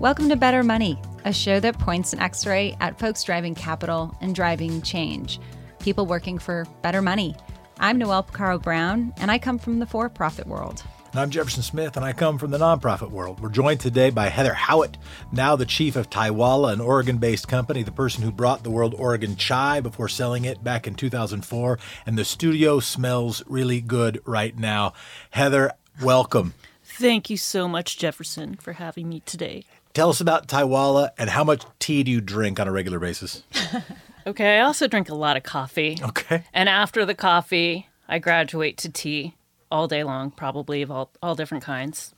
Welcome to Better Money, a show that points an x ray at folks driving capital and driving change, people working for better money. I'm Noelle Picaro Brown, and I come from the for profit world. And I'm Jefferson Smith, and I come from the nonprofit world. We're joined today by Heather Howitt, now the chief of Taiwala, an Oregon based company, the person who brought the world Oregon chai before selling it back in 2004. And the studio smells really good right now. Heather, welcome. Thank you so much, Jefferson, for having me today. Tell us about Taiwala and how much tea do you drink on a regular basis? okay, I also drink a lot of coffee. Okay. And after the coffee, I graduate to tea all day long, probably of all, all different kinds.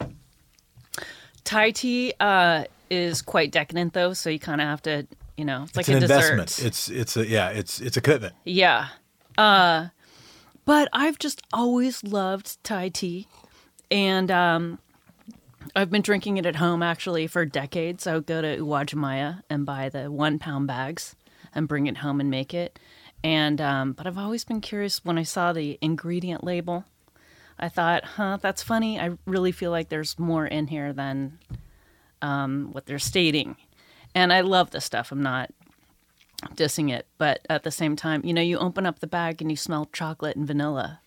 Thai tea uh, is quite decadent, though, so you kind of have to, you know, it's, it's like an a investment. dessert. It's it's a yeah, it's it's a commitment. Yeah. Uh, but I've just always loved Thai tea, and um, I've been drinking it at home actually for decades. I would go to Uwajimaya and buy the one pound bags and bring it home and make it. And um, but I've always been curious when I saw the ingredient label. I thought, huh, that's funny. I really feel like there's more in here than um, what they're stating. And I love this stuff. I'm not dissing it, but at the same time, you know, you open up the bag and you smell chocolate and vanilla,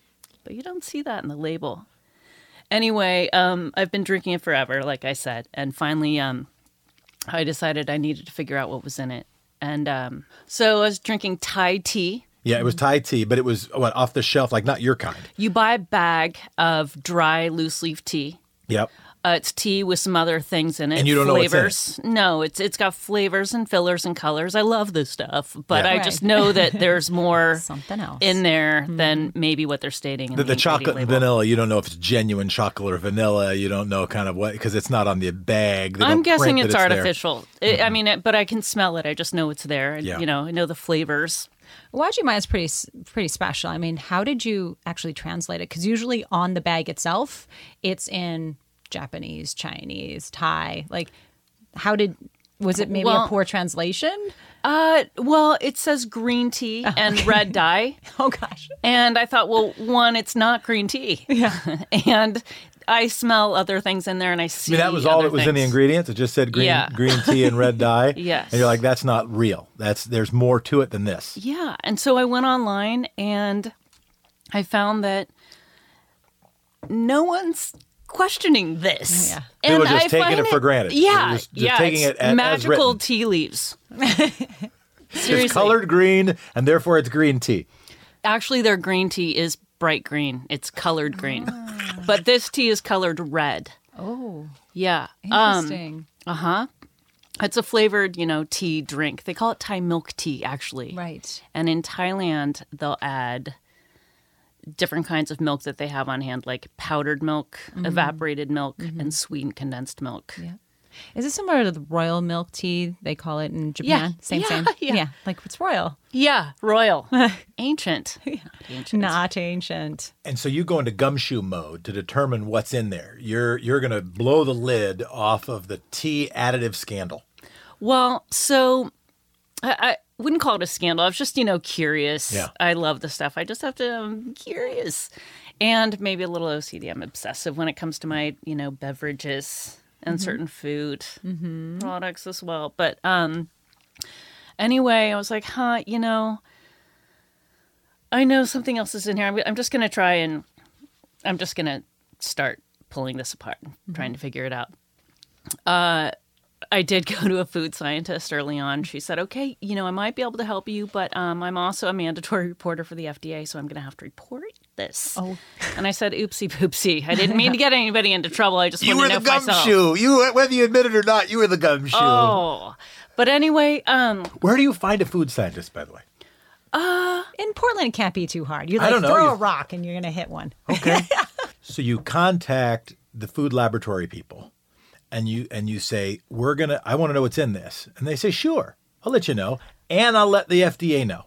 but you don't see that in the label. Anyway, um, I've been drinking it forever, like I said, and finally, um, I decided I needed to figure out what was in it, and um, so I was drinking Thai tea. Yeah, it was mm-hmm. Thai tea, but it was what off the shelf, like not your kind. You buy a bag of dry loose leaf tea. Yep. Uh, it's tea with some other things in it. And you don't know what's in flavors. No, it's it's got flavors and fillers and colors. I love this stuff, but Yeah. I Right. just know that there's more Something else. in there hmm. than maybe what they're stating. In The, the, the ingredient chocolate and label. vanilla, you don't know if it's genuine chocolate or vanilla. You don't know kind of what because it's not on the bag. They I'm guessing print it's, that there. artificial. It- I mm-hmm. mean, it, but I can smell it. I just know it's there. And, Yeah. You know, I know the flavors. Wajimaya is pretty pretty special. I mean, how did you actually translate it? Because usually on the bag itself, it's in Japanese, Chinese, Thai. Like, how did was it maybe a poor translation? Uh, well, it says green tea and red dye, Oh gosh, and I thought, well, one, it's not green tea. yeah. and I smell other things in there, and I see. I see. mean, that was all that was in the ingredients. It just said green Yeah. green tea and red dye. Yes. And you're like, that's not real. That's there's more to it than this. Yeah, and so I went online and I found that no one's questioning this. Oh, yeah. And People just I taking find it for granted. Yeah, just- just yeah, taking it's it as- as magical written. tea leaves. It's colored green, and therefore it's green tea. actually, their green tea is bright green. It's colored green, ah. but this tea is colored red. Oh, Yeah, um, interesting. uh huh. It's a flavored, you know, tea drink. They call it Thai milk tea, actually. right. And in Thailand, they'll add different kinds of milk that they have on hand, like powdered milk, evaporated milk, and sweetened condensed milk. Yeah. Is it similar to the royal milk tea they call it in Japan? Same, Yeah, same. yeah. Like it's royal, Yeah, royal, ancient, Yeah. ancient. not ancient. And so you go into gumshoe mode to determine what's in there. You're you're gonna blow the lid off of the tea additive scandal. Well, so I, I wouldn't call it a scandal. I was just, you know, curious. Yeah. I love the stuff. I just have to, um, I'm curious. And maybe a little OCD. I'm obsessive when it comes to my, you know, beverages and certain food products as well. But um anyway, I was like, huh, you know, I know something else is in here. I'm, I'm just going to try and I'm just going to start pulling this apart, trying to figure it out. Uh, I did go to a food scientist early on. She said, "Okay, you know, I might be able to help you, but um, I'm also a mandatory reporter for the FDA, so I'm going to have to report this." Oh. and I said, "Oopsie poopsie! I didn't mean to get anybody into trouble. I just You wanted were to the know for myself." gumshoe. You whether you admit it or not, you were the gumshoe. Oh, but anyway, um, Where do you find a food scientist, by the way? In Portland, it can't be too hard. You I like don't know. throw You- a rock and you're gonna hit one. Okay. so you contact the food laboratory people and you and you say, We're gonna I want to know what's in this. And they say, Sure, I'll let you know. And I'll let the FDA know.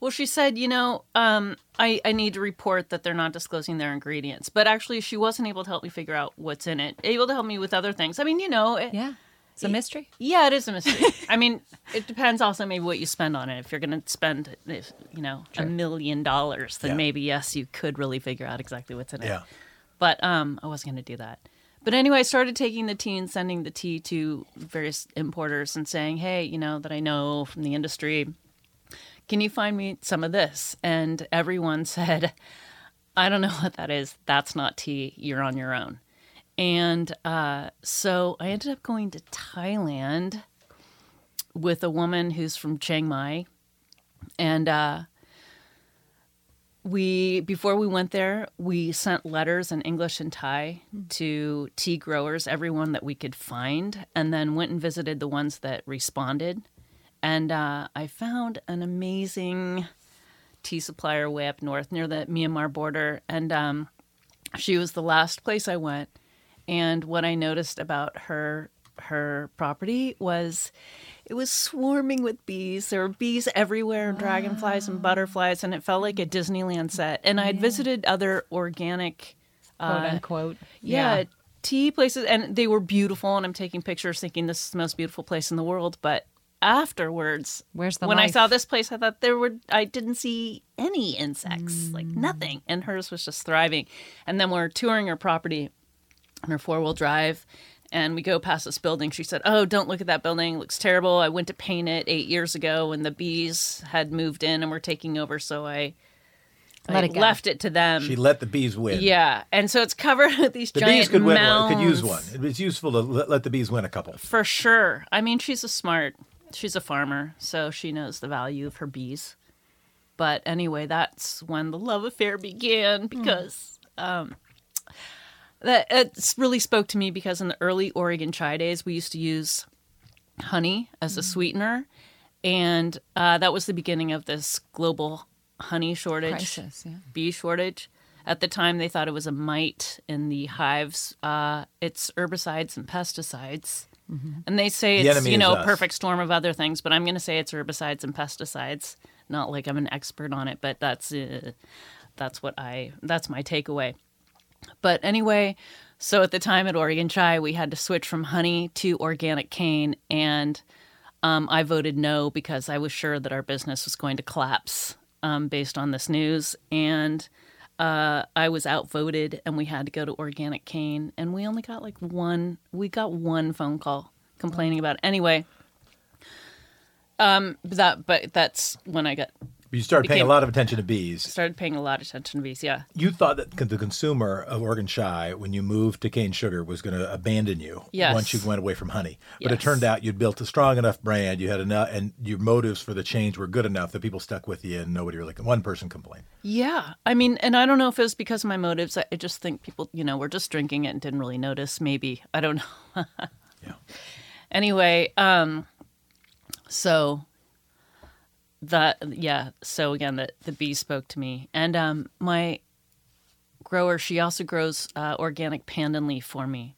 Well, she said, you know, um, I, I need to report that they're not disclosing their ingredients. But actually, she wasn't able to help me figure out what's in it. Able to help me with other things. I mean, you know, it, Yeah. It's a mystery. yeah, it is a mystery. I mean, it depends also maybe what you spend on it. If you're going to spend, if, you know, a million dollars, then Yeah. maybe yes, you could really figure out exactly what's in it. Yeah. But um, I wasn't going to do that. But anyway, I started taking the tea and sending the tea to various importers and saying, hey, you know, that I know from the industry, can you find me some of this? And everyone said, I don't know what that is. That's not tea. You're on your own. And uh, so I ended up going to Thailand with a woman who's from Chiang Mai. And uh, we before we went there we sent letters in english and thai to tea growers everyone that we could find and then went and visited the ones that responded and uh, i found an amazing tea supplier way up north near the myanmar border and um, she was the last place i went and what i noticed about her her property was it was swarming with bees. There were bees everywhere, and dragonflies and butterflies, and it felt like a Disneyland set. And I had visited other organic, Quote uh, unquote. yeah, tea places, and they were beautiful. And I'm taking pictures, thinking this is the most beautiful place in the world. But afterwards, Where's the when I saw this place, I thought there were I didn't see any insects, like Mm. nothing, and hers was just thriving. And then we're touring her property on her four wheel drive. And we go past this building. She said, "Oh, don't look at that building. It looks terrible. I went to paint it eight years ago, and the bees had moved in and were taking over. So I, Let I it left it to them. She let the bees win. yeah, and so it's covered with these The giant bees could win one. mounds. Could use one. It's useful to let, let the bees win a couple. for sure. I mean, she's a smart. She's a farmer, so she knows the value of her bees. But anyway, that's when the love affair began because um, that it really spoke to me because in the early Oregon chai days, we used to use honey as a sweetener, and uh, that was the beginning of this global honey shortage Crisis. Yeah. bee shortage. At the time, they thought it was a mite in the hives. Uh, it's herbicides and pesticides. And they say The it's, you know, a perfect storm of other things, but I'm going to say it's herbicides and pesticides. Not like I'm an expert on it, but that's uh, that's what I that's my takeaway. But anyway, so at the time at Oregon Chai, we had to switch from honey to organic cane, and um, I voted no because I was sure that our business was going to collapse um, based on this news. And uh, I was outvoted, and we had to go to organic cane, and we only got like one. We got one phone call complaining about it. Anyway, um, that but that's when I got You started paying a lot of attention to bees. started paying a lot of attention to bees. Yeah. You thought that the consumer of Oregon Chai, when you moved to cane sugar, was going to abandon you Yes. once you went away from honey. But it turned out you'd built a strong enough brand. You had enough, and your motives for the change were good enough that people stuck with you, and nobody really. One person complained. Yeah. I mean, and I don't know if it was because of my motives. I I just think people, you know, were just drinking it and didn't really notice. Maybe. I don't know. Yeah. Anyway, um, so that, yeah. So again, the, the bee spoke to me. And um, my grower, she also grows uh, organic pandan leaf for me.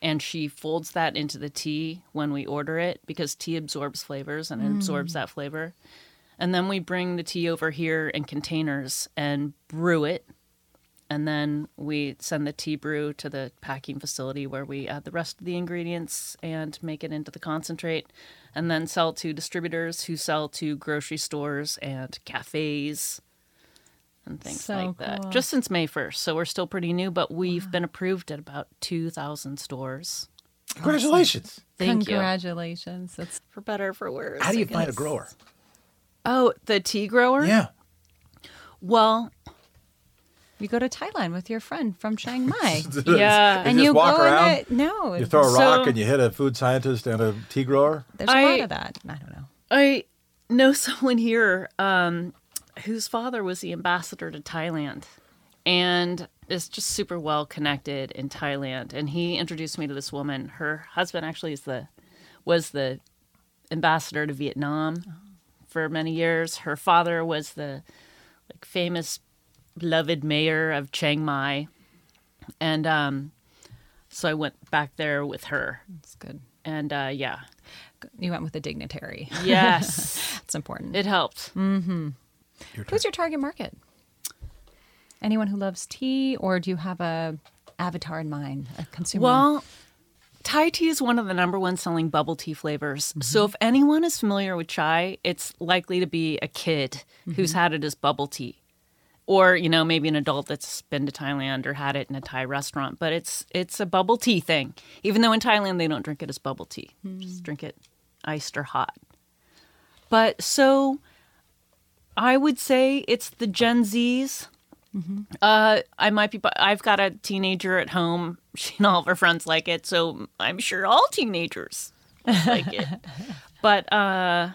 And she folds that into the tea when we order it because tea absorbs flavors and it absorbs that flavor. And then we bring the tea over here in containers and brew it. And then we send the tea brew to the packing facility where we add the rest of the ingredients and make it into the concentrate. And then sell to distributors who sell to grocery stores and cafes and things So like that. cool. Just since May 1st. So we're still pretty new, but we've been approved at about 2,000 stores. Congratulations! Thank you. Congratulations. That's For better or for worse. How do you I find a grower? Oh, the tea grower? Yeah, Well, you go to Thailand with your friend from Chiang Mai. Yeah. You and just you walk go around. in a, no, You throw a So- rock and you hit a food scientist and a tea grower. there's a I- lot of that. I don't know. I know someone here um, whose father was the ambassador to Thailand and is just super well connected in Thailand. And he introduced me to this woman. Her husband actually is the was the ambassador to Vietnam for many years. Her father was the like famous beloved mayor of Chiang Mai. And um, so I went back there with her. That's good. And uh, yeah. You went with a dignitary. Yes. it's important. It helped. Your turn. Who's your target market? Anyone who loves tea, or do you have a avatar in mind, a consumer? Well, Thai tea is one of the number one selling bubble tea flavors. So if anyone is familiar with chai, it's likely to be a kid who's had it as bubble tea. Or, you know, maybe an adult that's been to Thailand or had it in a Thai restaurant. But it's it's a bubble tea thing. Even though in Thailand they don't drink it as bubble tea. Just drink it iced or hot. But so I would say it's the Gen Zs. Uh, I might be. I've got a teenager at home. She and all of her friends like it, so I'm sure all teenagers like it. But uh,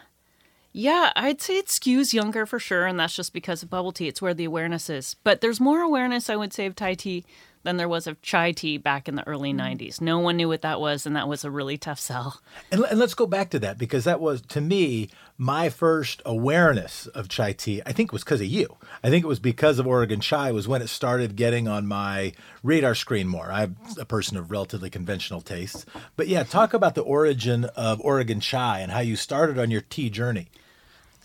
yeah, I'd say it skews younger for sure, and that's just because of bubble tea. It's where the awareness is. But there's more awareness, I would say, of Thai tea than there was of chai tea back in the early mm. '90s. No one knew what that was, and that was a really tough sell. And, and let's go back to that because that was, to me, my first awareness of chai tea. I think was because of you. I think it was because of Oregon Chai was when it started getting on my radar screen more. I'm a person of relatively conventional tastes, but yeah, talk about the origin of Oregon Chai and how you started on your tea journey.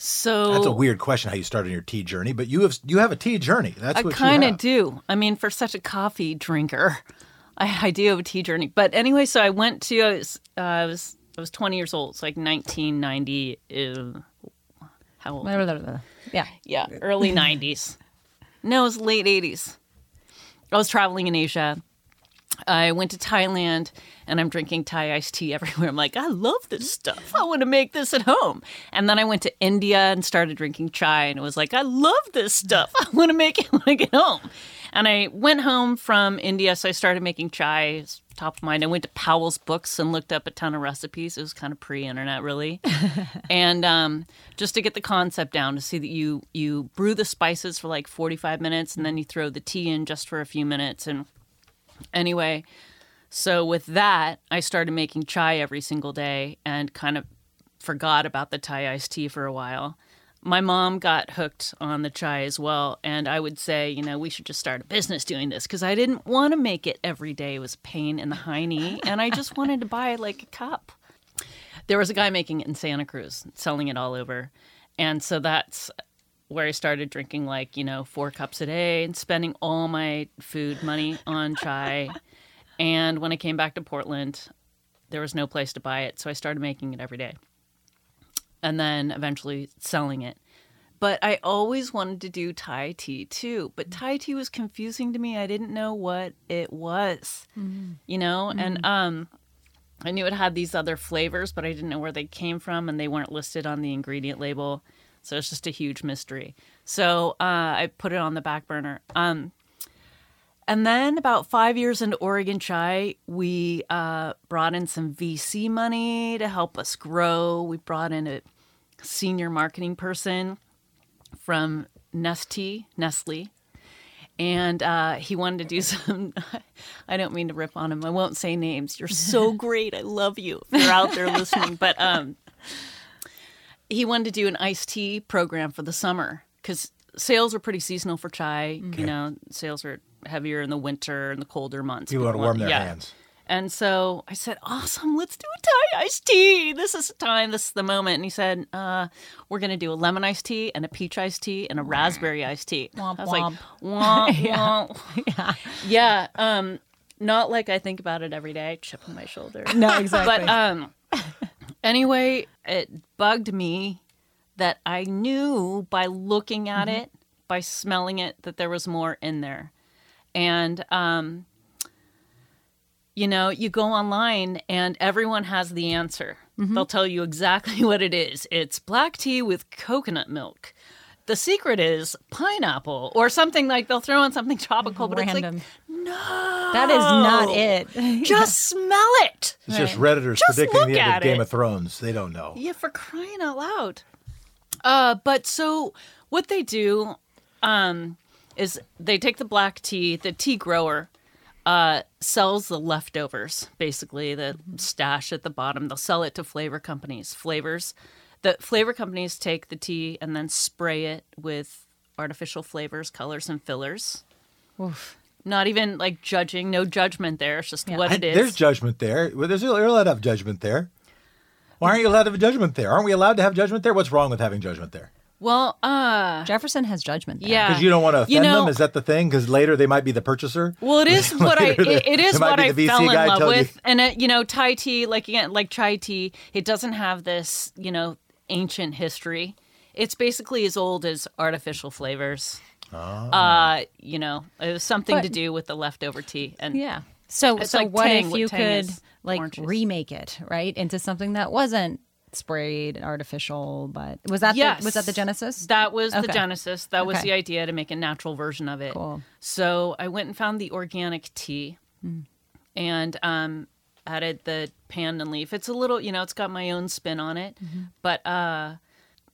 So That's a weird question how you started on your tea journey, but you have you have a tea journey. That's I kind of do. I mean, for such a coffee drinker, I, I do have a tea journey. But anyway, so I went to I was uh, I was I was 20 years old. It's like 1990. Uh, how old? Blah, blah, blah, blah. yeah. Yeah, early 90s. No, it was late 80s. I was traveling in Asia. I went to Thailand and I'm drinking Thai iced tea everywhere. I'm like, I love this stuff. I want to make this at home. And then I went to India and started drinking chai and it was like, I love this stuff. I want to make it when I get home. And I went home from India, so I started making chai. It's top of mind. I went to Powell's Books and looked up a ton of recipes. It was kind of pre-internet, really, and um, just to get the concept down, to see that you you brew the spices for like 45 minutes, and then you throw the tea in just for a few minutes. And anyway, so with that, I started making chai every single day, and kind of forgot about the Thai iced tea for a while. My mom got hooked on the chai as well and i would say you know we should just start a business doing this because i didn't want to make it every day. It was pain in the high knee and i just wanted to buy like a cup. There was a guy making it in santa cruz selling it all over and so that's where i started drinking like you know four cups a day and spending all my food money on chai and when i came back to portland there was no place to buy it so i started making it every day and then eventually selling it. But I always wanted to do Thai tea too. But mm. Thai tea was confusing to me. I didn't know what it was, mm-hmm. you know? And mm-hmm. um, I knew it had these other flavors, but I didn't know where they came from and they weren't listed on the ingredient label. So it's just a huge mystery. So uh, I put it on the back burner. Um, and then about five years into Oregon Chai, we uh, brought in some VC money to help us grow. We brought in a senior marketing person from Nestle, Nestle, and uh, he wanted to do some. I don't mean to rip on him. I won't say names. You're so great. I love you. If you're out there listening, but um, he wanted to do an iced tea program for the summer because sales are pretty seasonal for chai. You know, sales are heavier in the winter and the colder months. People want to warm their yeah. hands. And so I said, "Awesome, let's do a Thai iced tea. This is the time. This is the moment." And he said, uh, "We're going to do a lemon iced tea and a peach iced tea and a raspberry iced tea." Womp I was like, womp. "Womp womp." yeah. Um, not like I think about it every day. Chip on my shoulder. No, exactly. But um, anyway, it bugged me that I knew by looking at it, by smelling it, that there was more in there. And um, you know, you go online and everyone has the answer. They'll tell you exactly what it is. It's black tea with coconut milk. The secret is pineapple or something like they'll throw in something tropical, but Random. it's like no, that is not it. Just smell it. It's just Right. Redditors Just predicting the end at of Game it. of Thrones. They don't know. Yeah, for crying out loud. Uh, but so what they do um, is they take the black tea, the tea grower uh, sells the leftovers, basically the stash at the bottom. They'll sell it to flavor companies. Flavors, the flavor companies take the tea and then spray it with artificial flavors, colors, and fillers. Oof. Not even like judging, no judgment there. It's just Yeah. what I- it is. There's judgment there. Well, there's you're allowed to have judgment there. Why aren't you allowed to have judgment there? Aren't we allowed to have judgment there? What's wrong with having judgment there? Well, uh, Jefferson has judgment. There. yeah. Because you don't want to offend You know- them. Is that the thing? Because later they might be the purchaser. Well, it is what I it, it is what I fell in love telling you- with, and it, you know, Thai tea, like again, like chai tea, it doesn't have this, you know, ancient history. It's basically as old as artificial flavors. Uh, you know, it was something to do with the leftover tea, and Yeah. So so like what Tang, if you Tang could like oranges. remake it right into something that wasn't sprayed artificial, but was that yes, the, was that the genesis? That was the genesis. That was the idea to make a natural version of it. Cool. So I went and found the organic tea, Hmm. and um, added the pandan leaf. It's a little, you know, it's got my own spin on it, Mm-hmm. but uh,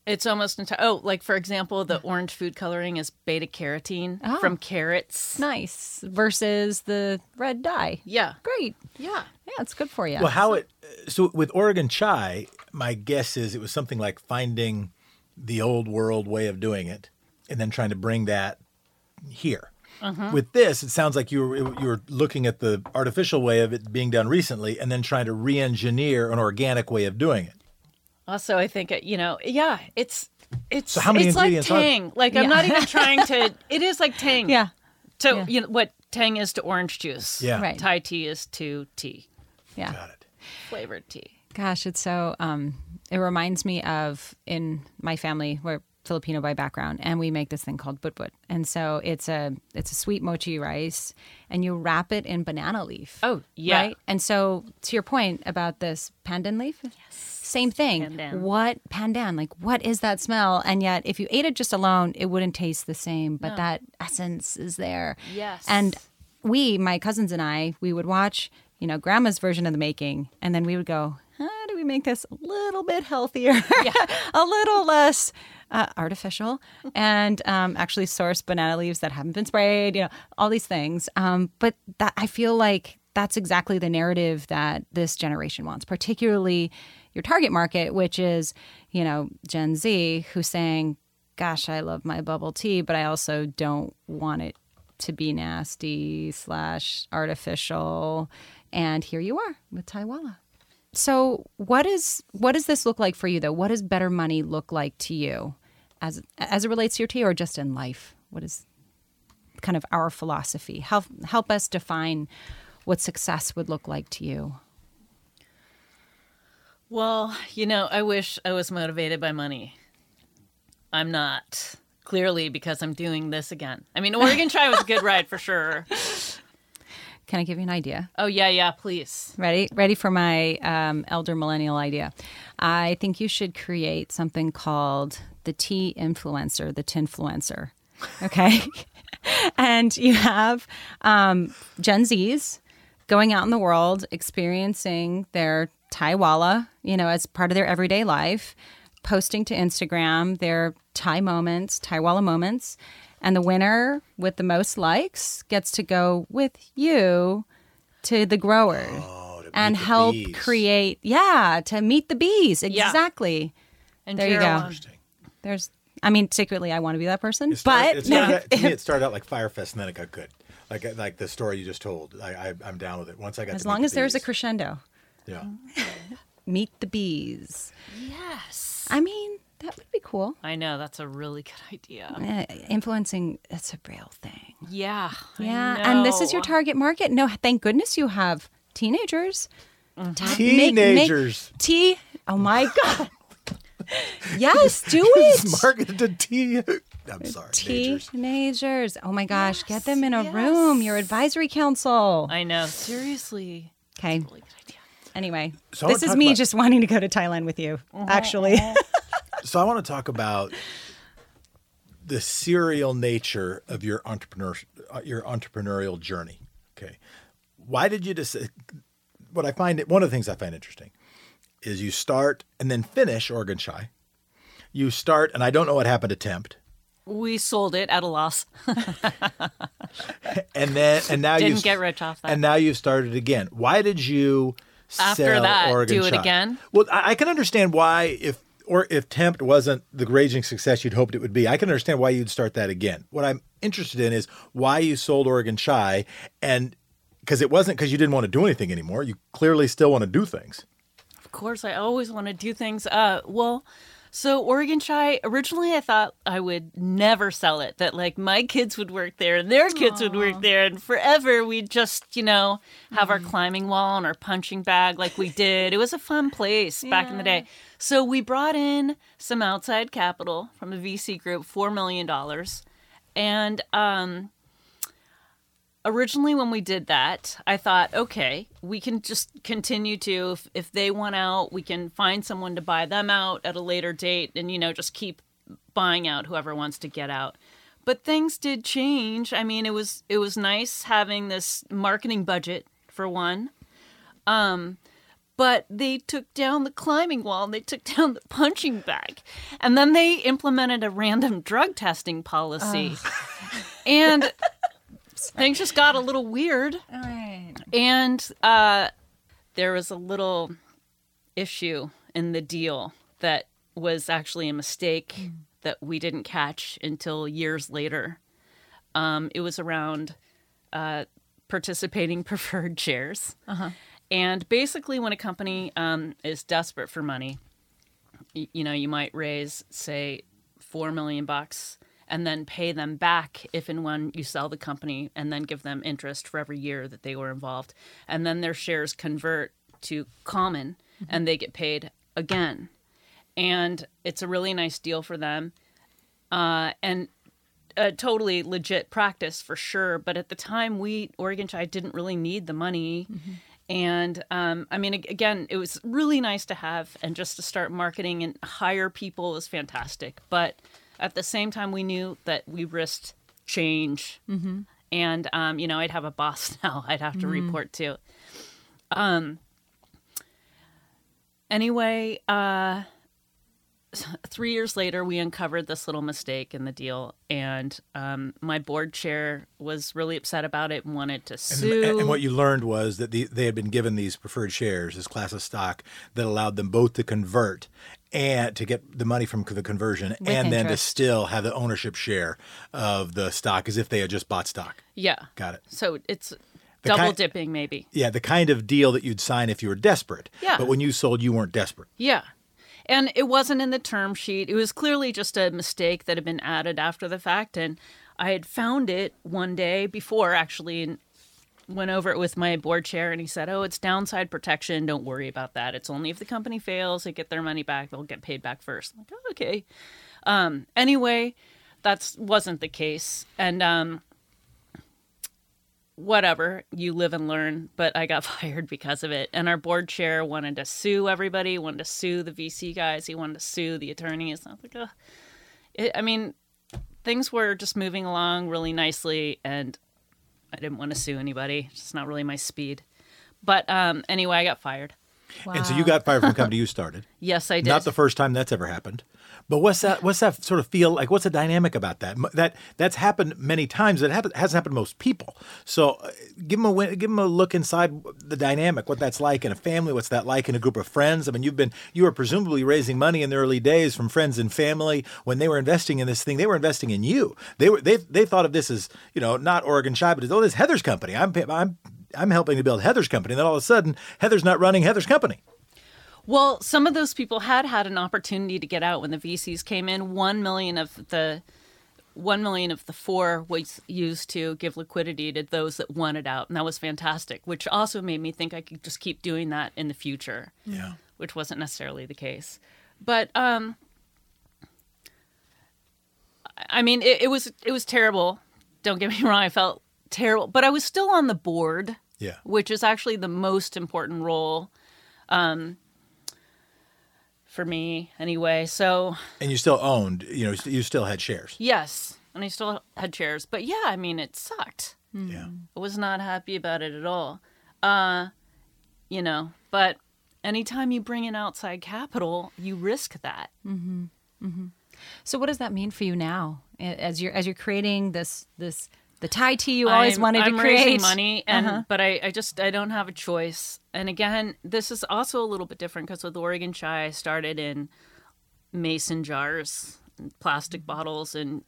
it's almost entire. Oh, like for example, the orange food coloring is beta carotene Oh. from carrots. nice versus the red dye. Yeah, Great. yeah. Yeah, it's good for you. Well, how it so with Oregon chai, my guess is it was something like finding the old world way of doing it and then trying to bring that here. Uh-huh. With this, it sounds like you were you were looking at the artificial way of it being done recently and then trying to re-engineer an organic way of doing it. Also, I think you know, yeah, it's it's So how many it's like ingredients are there? Tang. Like I'm not even trying to. It is like Tang. yeah. So Yeah. you know what Tang is to orange juice. Yeah. Right. Thai tea is to tea, Yeah. Got it. flavored tea. Gosh, it's so um it reminds me of in my family we're Filipino by background and we make this thing called budbud. And so it's a it's a sweet mochi rice and you wrap it in banana leaf. Oh, yeah. Right? And so to your point about this pandan leaf? Yes. Same thing. Pandan. What pandan? Like what is that smell? And yet if you ate it just alone, it wouldn't taste the same, but that essence is there. Yes. And we, my cousins and I, we would watch, you know, grandma's version of the making, and then we would go, how do we make this a little bit healthier, a little less uh, artificial, and um, actually source banana leaves that haven't been sprayed, you know, all these things. Um, but that I feel like that's exactly the narrative that this generation wants, particularly your target market, which is, you know, Gen Z, who's saying, gosh, I love my bubble tea, but I also don't want it to be nasty slash artificial. And here you are with Taiwala. So what is what does this look like for you though? What does better money look like to you as as it relates to your tea or just in life? What is kind of our philosophy? Help help us define what success would look like to you. Well, you know, I wish I was motivated by money. I'm not. Clearly, because I'm doing this again. I mean, Oregon Chai was a good ride for sure. Can I give you an idea? Oh yeah, yeah. Please. Ready? Ready for my um, elder millennial idea? I think you should create something called the tea influencer, the tinfluencer. Okay, and you have um, Gen Zs going out in the world, experiencing their Taiwala, you know, as part of their everyday life, posting to Instagram their Thai moments, Taiwala moments, and the winner with the most likes gets to go with you to the grower Oh, to and meet the help bees. create, yeah, to meet the bees. Yeah. Exactly. And There you go. Interesting. There's, I mean, secretly, I want to be that person, It started, but it started out- to me, it started out like Fyre Fest, and then it got good. Like uh, like the story you just told. I, I I'm down with it. Once I got as to meet long the as there's a crescendo, yeah. meet the bees. Yes. I mean, that would be cool. I know that's a really good idea. Uh, influencing, it's a real thing. Yeah. I Yeah. And this is your target market. No, thank goodness you have teenagers. Mm-hmm. Ta- make- Teenagers. make tea. Oh my God. yes, do it. Marketed to tea. I'm sorry. Teenagers. Teenagers. Oh my gosh, get them in a room, your advisory council. I know. Seriously. Okay. Really good idea. Anyway, So I this wanna is talk me about- just wanting to go to Thailand with you, actually. So I want to talk about the serial nature of your entrepreneur uh, your entrepreneurial journey. Okay, why did you decide? What I find one of the things I find interesting is you start and then finish Oregon Chai. You start, and I don't know what happened to Tempt, We sold it at a loss. and then and now you Didn't get rich off that. and now you've started again. Why did you After sell that, Oregon do it again? Well, I, I can understand why if or if Tempt wasn't the raging success you'd hoped it would be. I can understand why you'd start that again. What I'm interested in is why you sold Oregon Chai, and because it wasn't because you didn't want to do anything anymore. You clearly still want to do things. Of course, I always want to do things. Uh, well, So Oregon Chai, originally I thought I would never sell it. That like my kids would work there and their kids would work there, and forever we'd just you know have our climbing wall and our punching bag like we did. It was a fun place back in the day. So we brought in some outside capital from a VC group, four million dollars, and um, originally when we did that i thought okay we can just continue to if, if they want out we can find someone to buy them out at a later date and you know just keep buying out whoever wants to get out. But things did change. I mean it was it was nice having this marketing budget for one. Um but they took down the climbing wall and they took down the punching bag and then they implemented a random drug testing policy. And things just got a little weird All right. and uh, there was a little issue in the deal that was actually a mistake that we didn't catch until years later. Um, it was around uh, participating preferred shares. And basically, when a company um, is desperate for money, y- you know, you might raise, say, four million bucks and then pay them back if and when you sell the company and then give them interest for every year that they were involved. And then their shares convert to common and they get paid again. And it's a really nice deal for them. Uh, and a totally legit practice for sure. But at the time, we, Oregon Chai, didn't really need the money. And um, I mean, again, it was really nice to have, and just to start marketing and hire people was fantastic. But at the same time, we knew that we risked change. Mm-hmm. And, um, you know, I'd have a boss now I'd have to report to. Um, anyway, uh, three years later, we uncovered this little mistake in the deal, and um, my board chair was really upset about it and wanted to And, sue. and what you learned was that the, they had been given these preferred shares, this class of stock that allowed them both to convert and to get the money from the conversion and then to still have the ownership share of the stock as if they had just bought stock. yeah, Got it. so it's The double kind- dipping, maybe. Yeah, the kind of deal that you'd sign if you were desperate. Yeah. But when you sold, you weren't desperate. Yeah. And it wasn't in the term sheet. It was clearly just a mistake that had been added after the fact. And I had found it one day before, actually, and went over it with my board chair. And he said, Oh, it's downside protection. Don't worry about that. It's only if the company fails, they get their money back. They'll get paid back first. I'm like, oh, okay. Um, anyway, that wasn't the case. And um, whatever, you live and learn. But I got fired because of it. And our board chair wanted to sue everybody, wanted to sue the VC guys, he wanted to sue the attorneys. I was like, oh. It, I mean, things were just moving along really nicely, and I didn't want to sue anybody. It's not really my speed. But um, anyway, I got fired. And so you got fired from the company you started. Yes, I did. Not the first time that's ever happened. But what's that? What's that sort of feel like? What's the dynamic about that? That that's happened many times. It happen, hasn't happened to most people. So uh, give them a give them a look inside the dynamic. What that's like in a family. What's that like in a group of friends? I mean, you've been you were presumably raising money in the early days from friends and family when they were investing in this thing. They were investing in you. They were they they thought of this as you know not Oregon Chai, but as, oh, this Heather's company. I'm I'm I'm helping to build Heather's company. And then all of a sudden, Heather's not running Heather's company. Well, some of those people had had an opportunity to get out when the VCs came in. One million of the one million of the four was used to give liquidity to those that wanted out, and that was fantastic. Which also made me think I could just keep doing that in the future, Yeah. which wasn't necessarily the case. But um, I mean, it, it was it was terrible. Don't get me wrong; I felt terrible, but I was still on the board Yeah. which is actually the most important role um, for me anyway. So, And you still owned, you know, you still had shares. yes, and I still had shares. But yeah, I mean, it sucked. Yeah. I was not happy about it at all. Uh, you know, but anytime you bring in outside capital, you risk that. Mm-hmm. Mm-hmm. So what does that mean for you now as you're as you're creating this this the Thai tea you always I'm- wanted I'm to create? raising money, and Uh-huh. but I, I just I don't have a choice. And again, this is also a little bit different because with Oregon Chai, I started in mason jars, and plastic bottles, and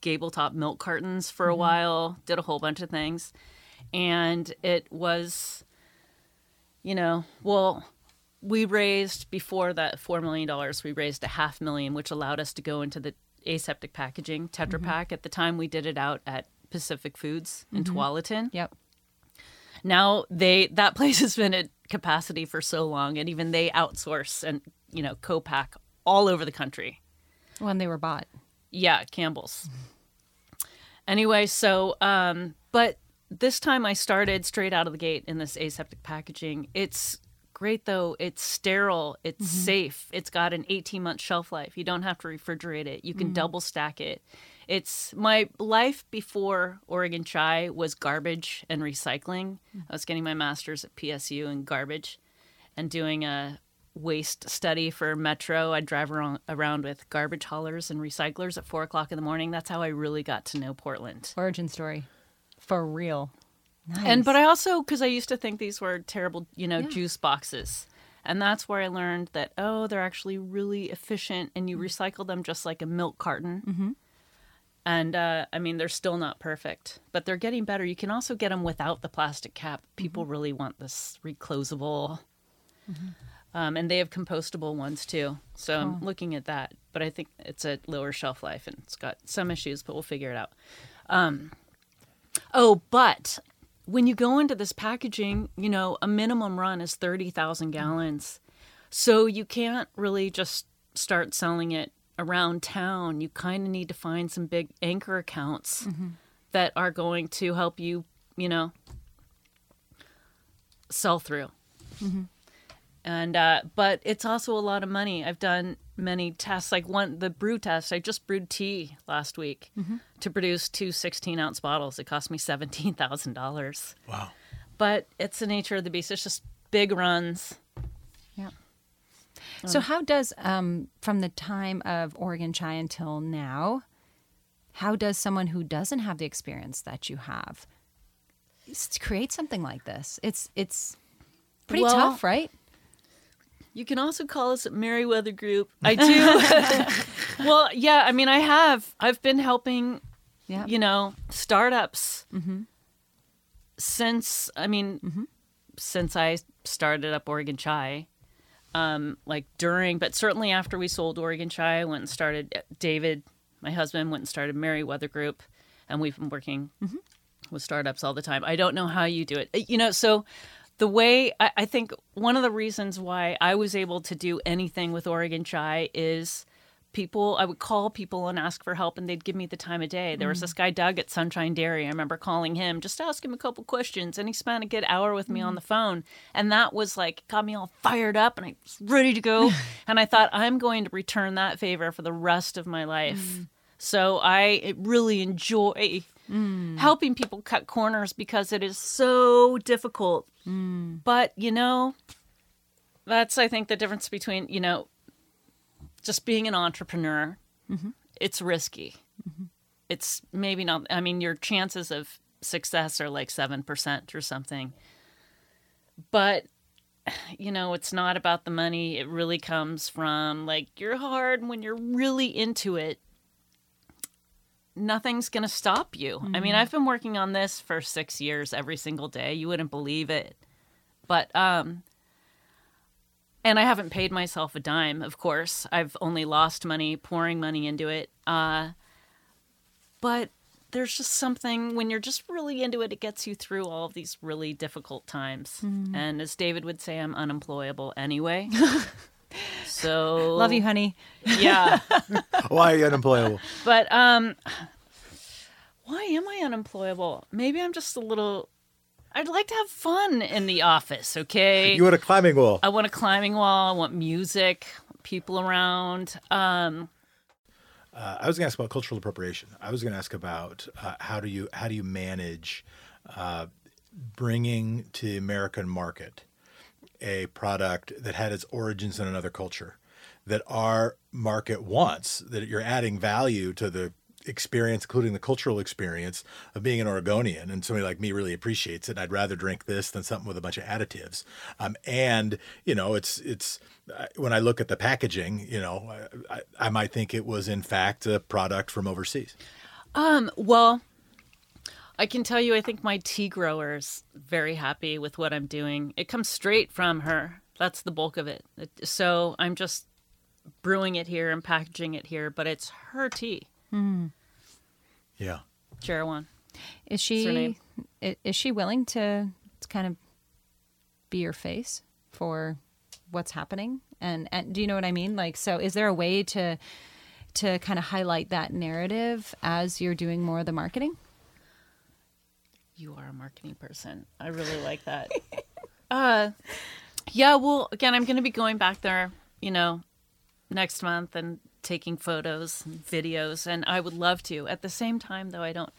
gable top milk cartons for a while. Did a whole bunch of things, and it was, you know, well, we raised before that four million dollars. We raised a half million, which allowed us to go into the aseptic packaging Tetra Mm-hmm. Pak. At the time, we did it out at Pacific Foods in mm-hmm. Tualatin. Yep. Now they that place has been at capacity for so long, and even they outsource and you know co-pack all over the country. When they were bought. Yeah, Campbell's. Anyway, so um but this time I started straight out of the gate in this aseptic packaging. It's great though. It's sterile, it's mm-hmm. safe. It's got an 18-month shelf life. You don't have to refrigerate it. You can mm. double stack it. It's my life before Oregon Chai was garbage and recycling. I was getting my masters at PSU in garbage and doing a waste study for Metro. I'd drive around, around with garbage haulers and recyclers at four o'clock in the morning. That's how I really got to know Portland. Origin story. For real. Nice. And but I also because I used to think these were terrible, you know, juice boxes. And that's where I learned that oh, they're actually really efficient, and you recycle them just like a milk carton. Mm-hmm. And uh, I mean, they're still not perfect, but they're getting better. You can also get them without the plastic cap. People really want this reclosable, um, and they have compostable ones too. So I'm looking at that, but I think it's a lower shelf life and it's got some issues, but we'll figure it out. Um, oh, but when you go into this packaging, you know, a minimum run is 30,000 gallons. So you can't really just start selling it around town. You kind of need to find some big anchor accounts mm-hmm. that are going to help you, you know, sell through. Mm-hmm. And uh, but it's also a lot of money. I've done many tests, like one the brew test. I just brewed tea last week mm-hmm. to produce two 16 ounce bottles. It cost me seventeen thousand dollars. Wow. But it's the nature of the beast. It's just big runs. So mm. how does um from the time of Oregon Chai until now, how does someone who doesn't have the experience that you have create something like this? It's it's pretty Well, tough, right? You can also call us at Merriweather Group. I do. well, yeah. I mean, I have. I've been helping, Yeah. you know, startups mm-hmm. since. I mean, mm-hmm. since I started up Oregon Chai. Um, like during, but certainly after we sold Oregon Chai, I went and started. Uh, David, my husband, went and started Merriweather Group, and we've been working mm-hmm. with startups all the time. I don't know how you do it. Uh, you know, so the way I, I think one of the reasons why I was able to do anything with Oregon Chai is people I would call people and ask for help and they'd give me the time of day. There was this mm. guy Doug at Sunshine Dairy. I remember calling him just to ask him a couple questions and he spent a good hour with me on the mm. phone and that was like got me all fired up and I was ready to go and I thought I'm going to return that favor for the rest of my life. Mm. So I really enjoy helping people cut corners because it is so difficult. But, you know, that's, I think, the difference between, you know, just being an entrepreneur. Mm-hmm. It's risky. Mm-hmm. It's maybe not, I mean, your chances of success are like 7% or something. But, you know, it's not about the money. It really comes from like your heart. hard when you're really into it nothing's going to stop you. I mean, mm-hmm. I've been working on this for 6 years every single day. You wouldn't believe it. But um and I haven't paid myself a dime, of course. I've only lost money pouring money into it. Uh but there's just something when you're just really into it, it gets you through all of these really difficult times. And as David would say, I'm unemployable anyway. so Love you, honey. Yeah. Why are you unemployable? But um why am I unemployable? Maybe I'm just a little I'd like to have fun in the office, okay? You want a climbing wall. I want a climbing wall, I want music, people around. Um Uh, I was going to ask about cultural appropriation. I was going to ask about uh, how do you how do you manage uh, bringing to the American market a product that had its origins in another culture, that our market wants, that you're adding value to the experience, including the cultural experience of being an Oregonian, and somebody like me really appreciates it. And I'd rather drink this than something with a bunch of additives. Um, and you know, it's it's when I look at the packaging, you know, I, I, might think it was in fact a product from overseas. um well I can tell you I think my tea grower is very happy with what I'm doing. It comes straight from her That's the bulk of. It- So I'm just brewing it here and packaging it here, but it's her tea. Yeah. Cherawan. Is she is she willing to, to kind of be your face for what's happening? And and do you know what I mean? Like, so is there a way to to kind of highlight that narrative as you're doing more of the marketing? You are a marketing person. I really like that. uh, yeah. Well, again, I'm going to be going back there. You know, next month and taking photos and videos, and I would love to. At the same time, though, I don't.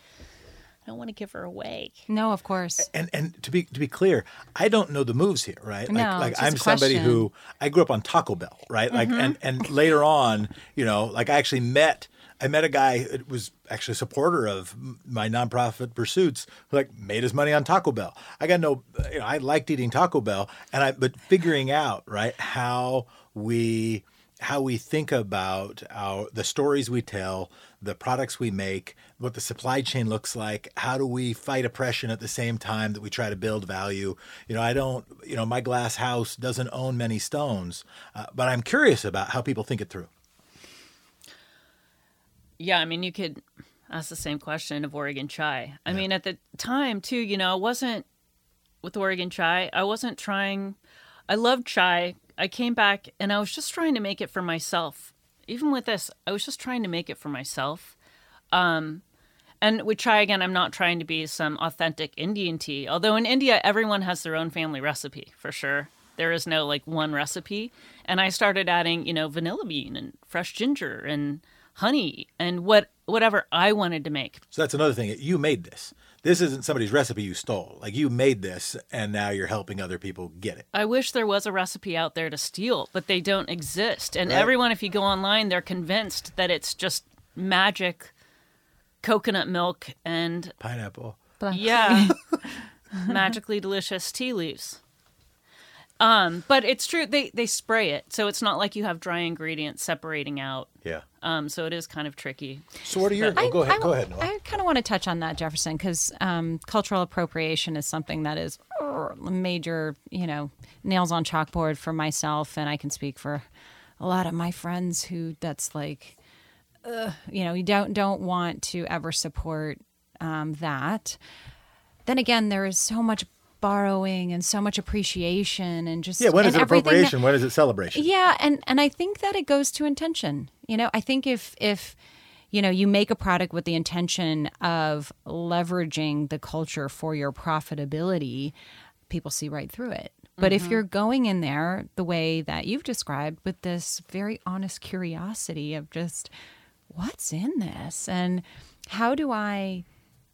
I don't want to give her away. No, of course. And and to be to be clear, I don't know the moves here, right? No, like like it's just I'm a somebody question. who I grew up on Taco Bell, right? Like mm-hmm. and and later on, you know, like I actually met I met a guy who was actually a supporter of my nonprofit pursuits who like made his money on Taco Bell. I got no you know, I liked eating Taco Bell and I but figuring out, right, how we how we think about our the stories we tell, the products we make, what the supply chain looks like, how do we fight oppression at the same time that we try to build value. You know, I don't, you know, my glass house doesn't own many stones, uh, but I'm curious about how people think it through. Yeah, I mean, you could ask the same question of Oregon Chai. I mean, at the time, too, you know, I wasn't with Oregon Chai, I wasn't trying, I loved chai. I came back and I was just trying to make it for myself. Even with this, I was just trying to make it for myself. Um, and with try again, I'm not trying to be some authentic Indian tea. Although in India, everyone has their own family recipe for sure. There is no like one recipe. And I started adding, you know, vanilla bean and fresh ginger and honey and what whatever I wanted to make. So that's another thing. You made this. This isn't somebody's recipe you stole. Like you made this, and now you're helping other people get it. I wish there was a recipe out there to steal, but they don't exist. And Right. everyone, if you go online, they're convinced that it's just magic coconut milk and Pineapple. yeah, magically delicious tea leaves. Um, but it's true they they spray it, so it's not like you have dry ingredients separating out. Yeah. Um, so it is kind of tricky. So what are your? Oh, go ahead. I, go ahead. Noel. I kind of want to touch on that, Jefferson, because um, cultural appropriation is something that is major, you know, nails on chalkboard for myself, and I can speak for a lot of my friends who that's like, uh, you know, you don't don't want to ever support um, that. Then again, there is so much borrowing and so much appreciation and just yeah. When is it everything that- appropriation? when is it celebration? yeah, and and I think that it goes to intention. You know, I think if if you know you make a product with the intention of leveraging the culture for your profitability, people see right through it. But if mm-hmm. you're going in there the way that you've described with this very honest curiosity of just what's in this and how do I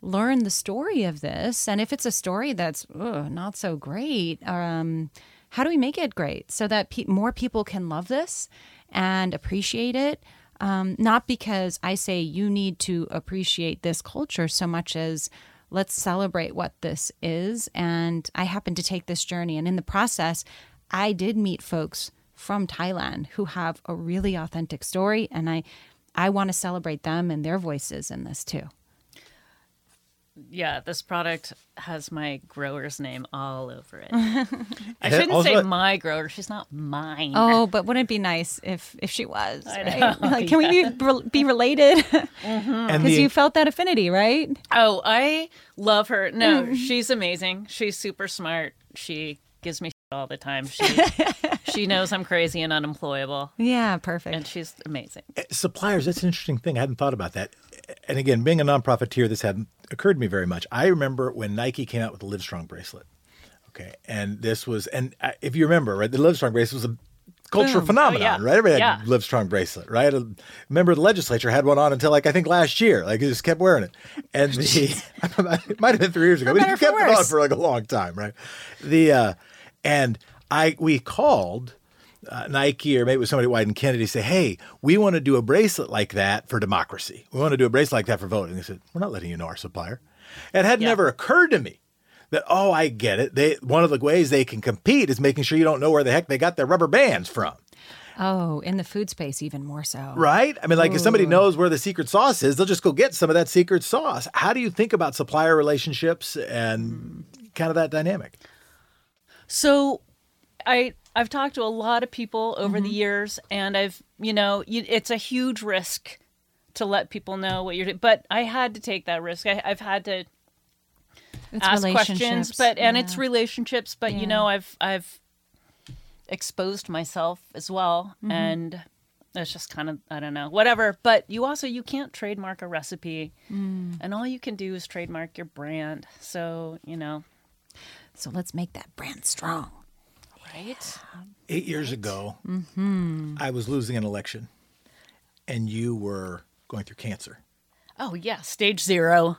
learn the story of this. And if it's a story that's ugh, not so great um, how do we make it great so that pe- more people can love this and appreciate it? Um, not because i say you need to appreciate this culture so much as let's celebrate what this is. And i happened to take this journey. And in the process i did meet folks from thailand who have a really authentic story. And i i want to celebrate them and their voices in this too Yeah, this product has my grower's name all over it. I shouldn't also- say my grower; she's not mine. Oh, but wouldn't it be nice if if she was? I right? know, Like, can we be, be related? and Because the, you felt that affinity, right? Oh, I love her. No, Mm-hmm. she's amazing. She's super smart. She gives me shit all the time. She she knows I'm crazy and unemployable, Yeah, perfect. and she's amazing. suppliers that's an interesting thing i hadn't thought about that and again being a nonprofiteer this hadn't occurred to me very much. I remember when nike came out with the livestrong bracelet okay? And this was and uh, if you remember right the livestrong bracelet was a cultural phenomenon Oh, yeah. right? Everybody had Yeah. livestrong bracelet right? A member of the legislature had one on until like i think last year like he just kept wearing it. And the it might have been three years ago but better it or for kept it on for like a long time right? The uh and i we called uh, Nike or maybe it was somebody at Wieden Kennedy say, "Hey, we want to do a bracelet like that for democracy. We want to do a bracelet like that for voting." They said, "We're not letting you know our supplier." It had Yeah. never occurred to me that oh, I get it. They one of the ways they can compete is making sure you don't know where the heck they got their rubber bands from, oh, in the food space, even more so. right? I mean, like if somebody knows where the secret sauce is, they'll just go get some of that secret sauce. How do you think about supplier relationships and kind of that dynamic? So, I I've talked to a lot of people over the years, and I've, you know, you, it's a huge risk to let people know what you're doing. But I had to take that risk. I, I've had to It's ask questions, but and yeah. it's relationships. But Yeah. you know, I've I've exposed myself as well, Mm-hmm. and it's just kind of I don't know, whatever. But you also you can't trademark a recipe, Mm. and all you can do is trademark your brand. So you know, So let's make that brand strong. Right? Eight years ago, Mm-hmm. I was losing an election, and you were going through cancer. Oh yeah, stage zero.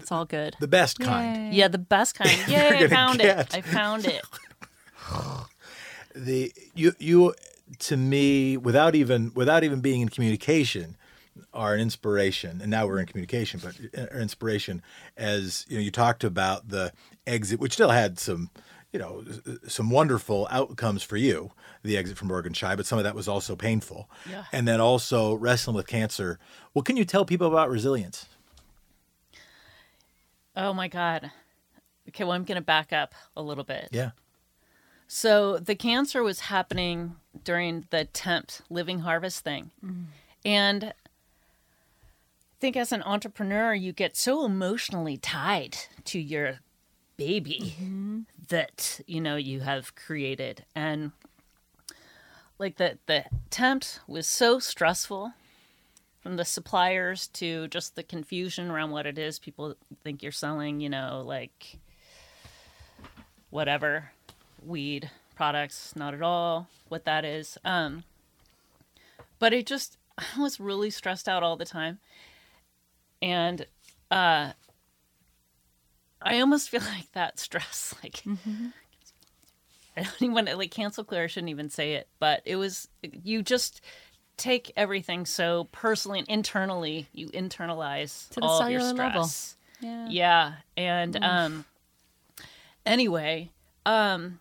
It's all good. The best kind. Yay. Yeah, the best kind. Yay, I found get- it. I found it. The you you to me without even without even being in communication are an inspiration and now we're in communication but are inspiration as you know you talked about the exit which still had some you know uh, some wonderful outcomes for you the exit from Oregon Chai but some of that was also painful Yeah. and then also wrestling with cancer what can you tell people about resilience Oh my god. Okay, well I'm gonna back up a little bit. yeah So the cancer was happening during the Tempt Living Harvest thing. Mm. And I think as an entrepreneur, you get so emotionally tied to your baby mm-hmm. That, you know, you have created. And like the, the Tempt was so stressful from the suppliers to just the confusion around what it is. People think you're selling, you know, like whatever weed products not at all what that is um but it just i was really stressed out all the time and uh i almost feel like that stress like i don't even want to like cancel clear i shouldn't even say it but it was you just take everything so personally and internally you internalize To the all of your cellular level. stress Yeah. yeah, and um anyway, um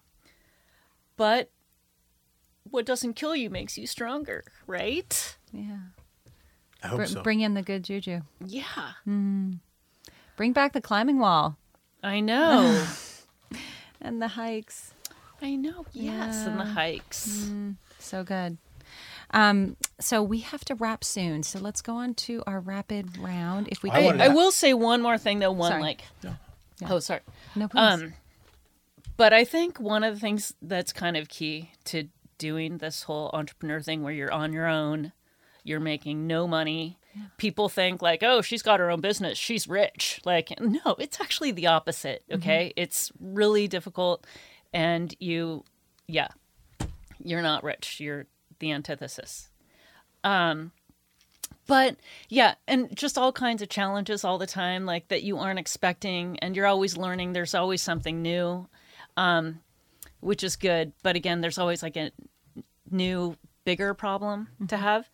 but what doesn't kill you makes you stronger, right? Yeah. I hope Br- so Bring in the good juju. Yeah. Bring back the climbing wall I know. and the hikes. I know. Yes, and the Yeah. hikes. So good. Um, so we have to wrap soon. So let's go on to our rapid round. If we I can. I will say one more thing though, one Sorry. like Yeah. Oh, sorry. no, please. Um, but I think one of the things that's kind of key to doing this whole entrepreneur thing where you're on your own, you're making no money. People think like, oh, she's got her own business, she's rich. Like, no, it's actually the opposite. Okay, it's really difficult, and you, yeah, you're not rich. You're the antithesis. Um, but yeah and just all kinds of challenges all the time like that you aren't expecting and you're always learning there's always something new um which is good but again there's always like a new bigger problem to have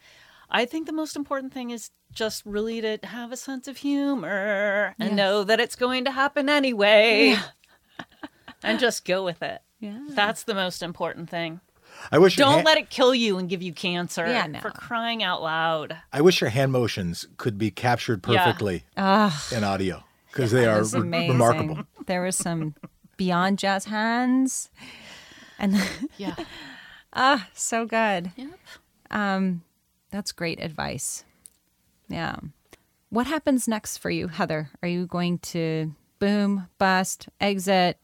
i think the most important thing is just really to have a sense of humor and Yes. know that it's going to happen anyway and just go with it yeah. that's the most important thing I wish don't hand- let it kill you and give you cancer Yeah, no. for crying out loud I wish your hand motions could be captured perfectly Ah, in audio because they are re- remarkable. There was some beyond jazz hands, and yeah ah, so good. Yep. Um, that's great advice. Yeah. What happens next for you, Heather? Are you going to boom, bust, exit?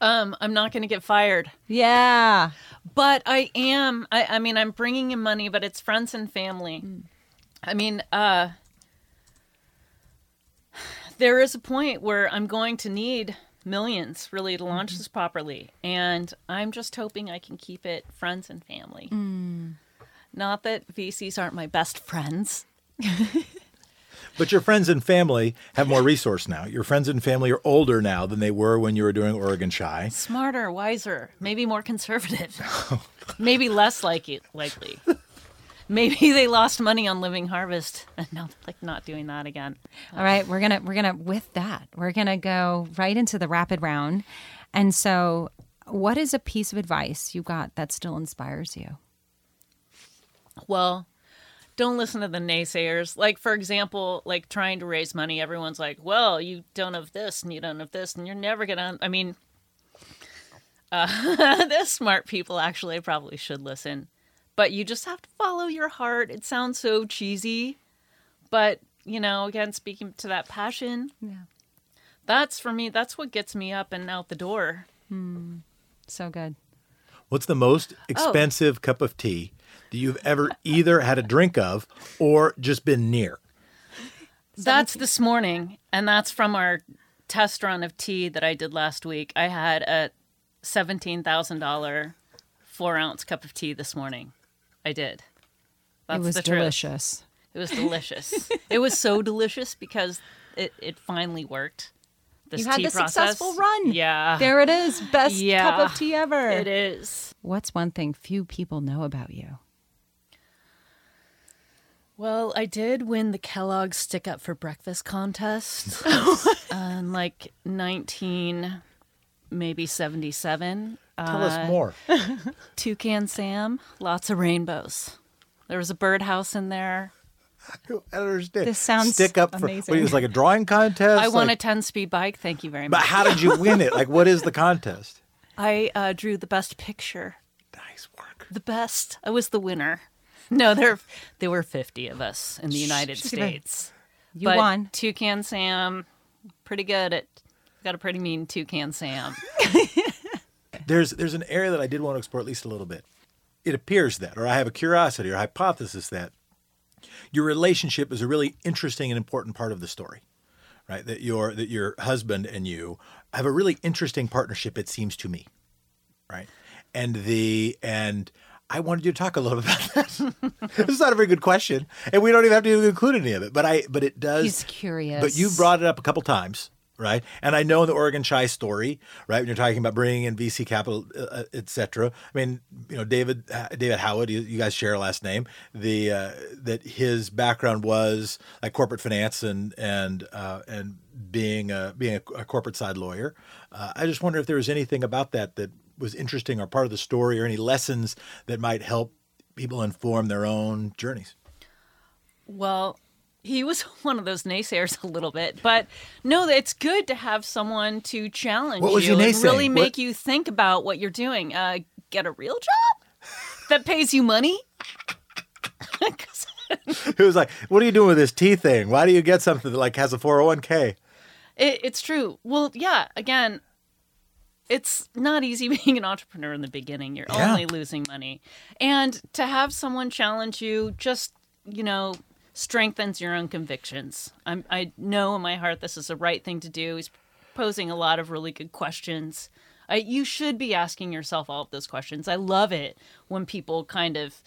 Um, I'm not going to get fired, Yeah. but I am. I, I mean, I'm bringing in money, but it's friends and family. I mean, uh, there is a point where I'm going to need millions really to launch this properly, and I'm just hoping I can keep it friends and family. Not that VCs aren't my best friends. But your friends and family have more resource now. Your friends and family are older now than they were when you were doing Oregon Chai. Smarter, wiser, maybe more conservative, maybe less likely. likely. Maybe they lost money on Living Harvest, and now they're like not doing that again. All right, we're gonna we're gonna with that we're gonna go right into the rapid round, and so what is a piece of advice you got that still inspires you? Well, don't listen to the naysayers. Like for example, like trying to raise money, everyone's like, "Well, you don't have this and you don't have this and you're never going to I mean, Uh, the smart people actually probably should listen, but you just have to follow your heart. It sounds so cheesy, but you know, again, speaking to that passion, Yeah. that's for me. That's what gets me up and out the door. So good. What's the most expensive cup of tea that you've ever either had a drink of or just been near? That's this morning, and that's from our test run of tea that I did last week. I had a seventeen thousand dollar four ounce cup of tea this morning. I did. That's it was the truth. delicious. It was delicious. it was so delicious because it, it finally worked. This You had tea the process. successful run. Yeah. There it is. Best cup of tea ever. It is. What's one thing few people know about you? Well, I did win the Kellogg's Stick Up for Breakfast contest in like 19, maybe 77. Tell Uh, us more. Toucan Sam, lots of rainbows. There was a birdhouse in there. I don't understand. This sounds stick up for amazing. what, it was like a drawing contest. I won like- a 10 speed bike. Thank you very much. But how did you win it? Like, what is the contest? I uh, drew the best picture. Nice work. The best. I was the winner. No, there there were 50 of us in the United She's gonna- States. You but won. Toucan Sam, pretty good at, got a pretty mean Toucan Sam. There's there's an area that I did want to explore at least a little bit. It appears that, or I have a curiosity or hypothesis that your relationship is a really interesting and important part of the story, right? That your that your husband and you have a really interesting partnership. It seems to me, right? And the and I wanted you to talk a little about that. this is not a very good question, and we don't even have to include any of it. But I but it does. He's curious. But you brought it up a couple times, right? And I know in the Oregon Chai story, right, when you're talking about bringing in VC capital, uh, et cetera. I mean, you know, David uh, David Howitt, you, you guys share a last name. The uh, that his background was like corporate finance and and uh, and being a, being a, a corporate side lawyer. Uh, I just wonder if there was anything about that that was interesting or part of the story, or any lessons that might help people inform their own journeys. Well, he was one of those naysayers a little bit, but no, it's good to have someone to challenge What was you he and really make What- you think about what you're doing. Uh, get a real job that pays you money. It was like, "What are you doing with this tea thing? Why do you get something that like has a 401k?" It, it's true. Well, yeah. Again, it's not easy being an entrepreneur in the beginning. You're Yeah. only losing money, and to have someone challenge you, just you know, strengthens your own convictions. I'm, I know in my heart this is the right thing to do. He's posing a lot of really good questions. I, you should be asking yourself all of those questions. I love it when people kind of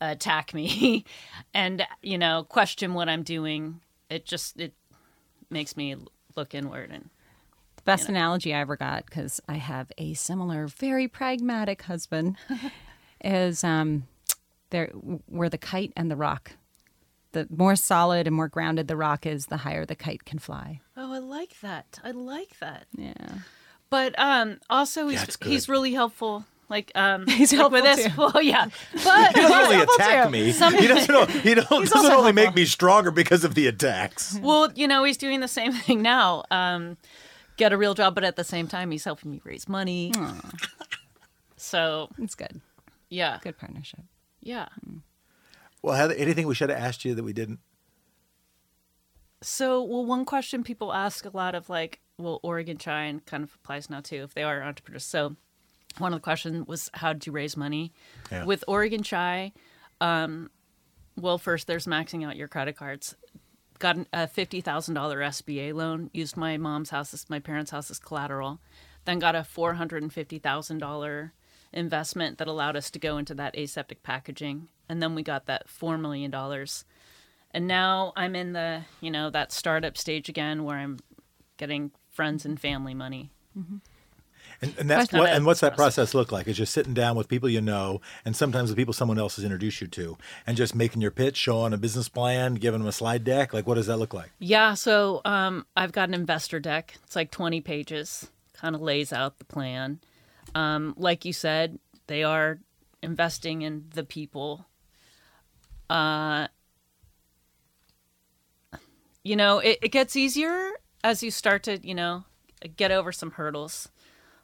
attack me and you know question what I'm doing. It just it makes me look inward and The best analogy I ever got, because I have a similar, very pragmatic husband, is um, there where the kite and the rock. The more solid and more grounded the rock is, the higher the kite can fly. oh, I like that. I like that. Yeah. But um, also he's That's he's really helpful. Like um, He's like with helpful this. too. Well, yeah, but He doesn't only attack too. me. He doesn't. o- He don't, doesn't also only make me stronger because of the attacks. well, you know, he's doing the same thing now. Um, get a real job, but at the same time, he's helping me raise money. So It's good. yeah, Good partnership. yeah. Well, Heather, anything we should have asked you that we didn't? So, well, one question people ask a lot of like, well, Oregon Chai and kind of applies now too if they are entrepreneurs. So, one of the questions was, how did you raise money Yeah. with Oregon Chai? Um, well, first there's maxing out your credit cards. Got a fifty thousand dollar SBA loan. Used my mom's house, as, my parents' house as collateral. Then got a four hundred and fifty thousand dollar investment that allowed us to go into that aseptic packaging, and then we got that four million dollars and now I'm in the you know that startup stage again where I'm getting friends and family money. And, and that's what. And what's that process look like? Is just sitting down with people you know, and sometimes the people someone else has introduced you to, and just making your pitch, showing a business plan, giving them a slide deck. Like, what does that look like? Yeah, so um, I've got an investor deck. It's like 20 pages, kind of lays out the plan. Um, like you said, they are investing in the people. Uh, you know, it, it gets easier as you start to, you know, get over some hurdles.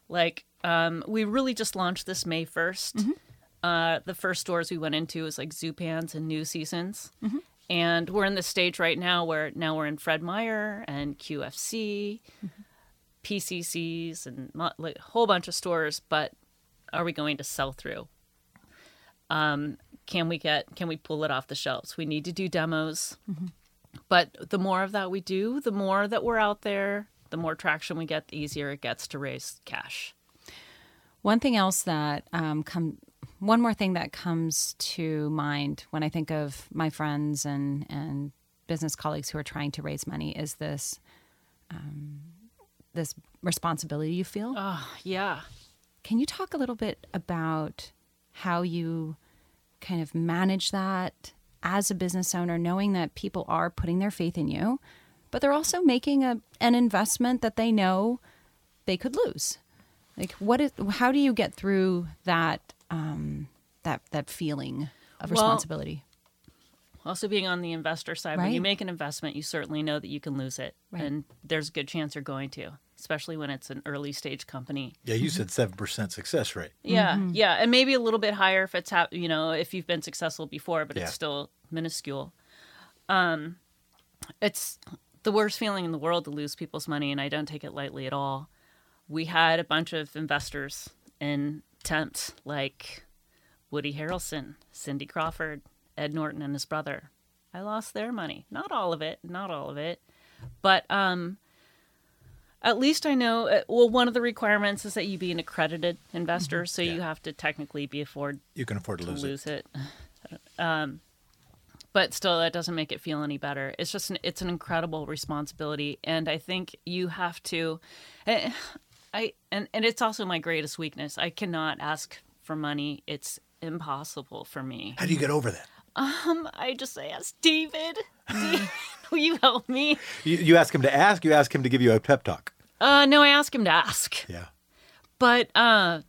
Like, um, we really just launched this May 1st. Uh, the first stores we went into was like Zupan's and New Seasons. And we're in the stage right now where now we're in Fred Meyer and QFC, PCCs, and like a whole bunch of stores. But are we going to sell through? Um, can we get? Can we pull it off the shelves? We need to do demos. But the more of that we do, the more that we're out there, the more traction we get, the easier it gets to raise cash. One thing else that um, come, one more thing that comes to mind when I think of my friends and and business colleagues who are trying to raise money is this um, this responsibility you feel. Oh, yeah. Can you talk a little bit about how you kind of manage that as a business owner, knowing that people are putting their faith in you, but they're also making a, an investment that they know they could lose? Like, what is? How do you get through that um, that that feeling of Well, responsibility? Also, being on the investor side, when you make an investment, you certainly know that you can lose it. Right. And there's a good chance you're going to, especially when it's an early stage company. Yeah, you said 7% success rate. Yeah, yeah, and maybe a little bit higher if it's hap- you know if you've been successful before, but Yeah. it's still minuscule. Um, it's the worst feeling in the world to lose people's money, and I don't take it lightly at all. We had a bunch of investors in Tempt, like Woody Harrelson, Cindy Crawford, Ed Norton, and his brother. I lost their money, not all of it, not all of it, but um, at least I know. uh, Well, one of the requirements is that you be an accredited investor, so you have to technically be afford You can afford to to lose it. lose it. Um, but still, that doesn't make it feel any better. It's just an, it's an incredible responsibility, and I think you have to. eh, I and and it's also my greatest weakness. I cannot ask for money. It's impossible for me. How do you get over that? Um, I just say, ask David. David, will you help me? You, you ask him to ask, you ask him to give you a pep talk. Uh, no, I ask him to ask. Yeah. but uh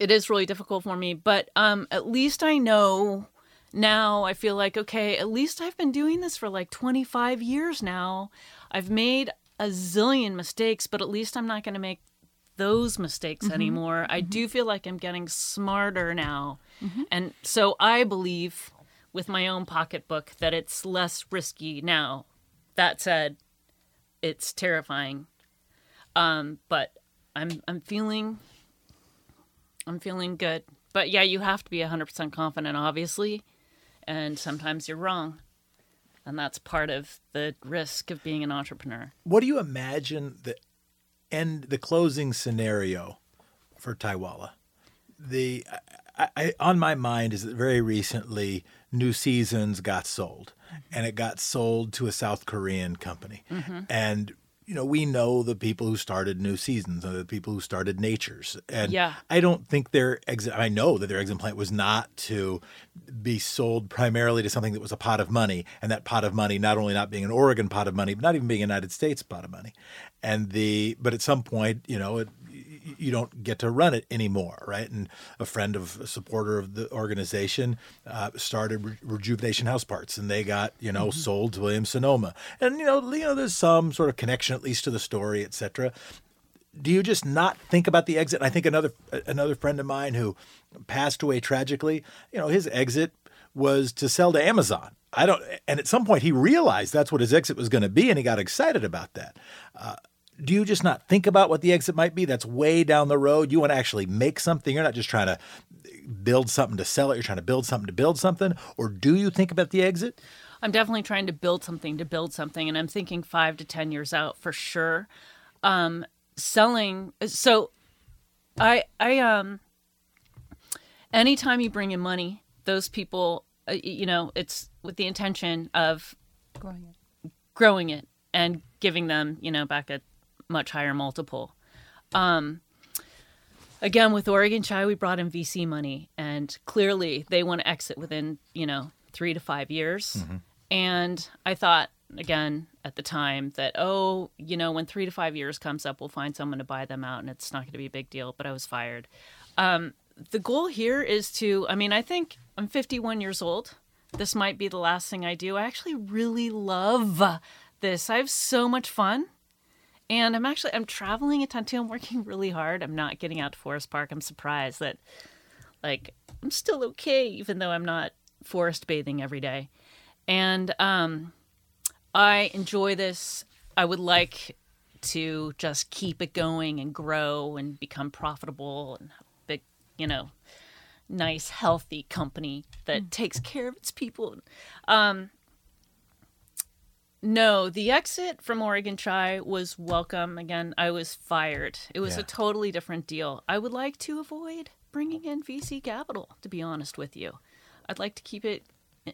it is really difficult for me but um at least i know now i feel like okay at least i've been doing this for like 25 years now i've made a zillion mistakes but at least i'm not going to make those mistakes anymore i do feel like i'm getting smarter now and so i believe with my own pocketbook that it's less risky now that said it's terrifying um but i'm i'm feeling I'm feeling good. But yeah, you have to be 100% confident, obviously. And sometimes you're wrong. And that's part of the risk of being an entrepreneur. What do you imagine the end, the closing scenario for Taiwala? The I, I, on my mind is that very recently New Seasons got sold, and it got sold to a South Korean company, mm-hmm. and you know we know the people who started New Seasons, and the people who started Nature's, and Yeah. I don't think their exit. I know that their exit plan was not to be sold primarily to something that was a pot of money, and that pot of money not only not being an Oregon pot of money, but not even being a United States pot of money, and the but at some point, you know, it, you don't get to run it anymore, right? And a friend of a supporter of the organization uh, started Re- Rejuvenation House Parts, and they got you know sold to Williams Sonoma, and you know, you know, there's some sort of connection at least to the story, etc. do you just not think about the exit? I think another another friend of mine who passed away tragically, you know, his exit was to sell to Amazon. I don't, and at some point he realized that's what his exit was going to be, and he got excited about that. Uh, do you just not think about what the exit might be? That's way down the road. You want to actually make something. You're not just trying to build something to sell it. You're trying to build something to build something. Or do you think about the exit? I'm definitely trying to build something to build something. And I'm thinking five to 10 years out for sure. Um, selling. So I, I, um, anytime you bring in money, those people, uh, you know, it's with the intention of Growing it. growing it and giving them, you know, back a much higher multiple. Um, again, with Oregon Chai, we brought in VC money, and clearly they want to exit within, you know, three to five years. And I thought, again, at the time that, oh, you know, when three to five years comes up, we'll find someone to buy them out, and it's not going to be a big deal. But I was fired. Um, the goal here is to, I mean, I think I'm 51 years old. This might be the last thing I do. I actually really love this. I have so much fun. And I'm actually I'm traveling a ton too. I'm working really hard. I'm not getting out to Forest Park. I'm surprised that like I'm still okay even though I'm not forest bathing every day. And um I enjoy this. I would like to just keep it going and grow and become profitable and have a big, you know, nice healthy company that takes care of its people. Um no, the exit from Oregon Chai was welcome. Again, I was fired. It was Yeah. a totally different deal. I would like to avoid bringing in VC capital, to be honest with you. I'd like to keep it,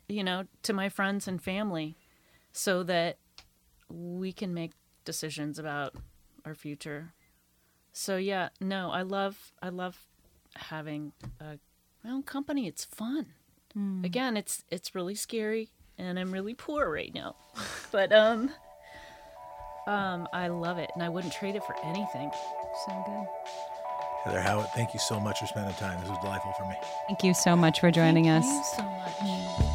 you know, to my friends and family so that we can make decisions about our future. So yeah, no, I love I love having a, my own company. It's fun. Hmm. Again, it's it's really scary and I'm really poor right now. but um um I love it and I wouldn't trade it for anything. So good. Heather Howitt, thank you so much for spending time. This was delightful for me. Thank you so much for joining Thank us. you so much.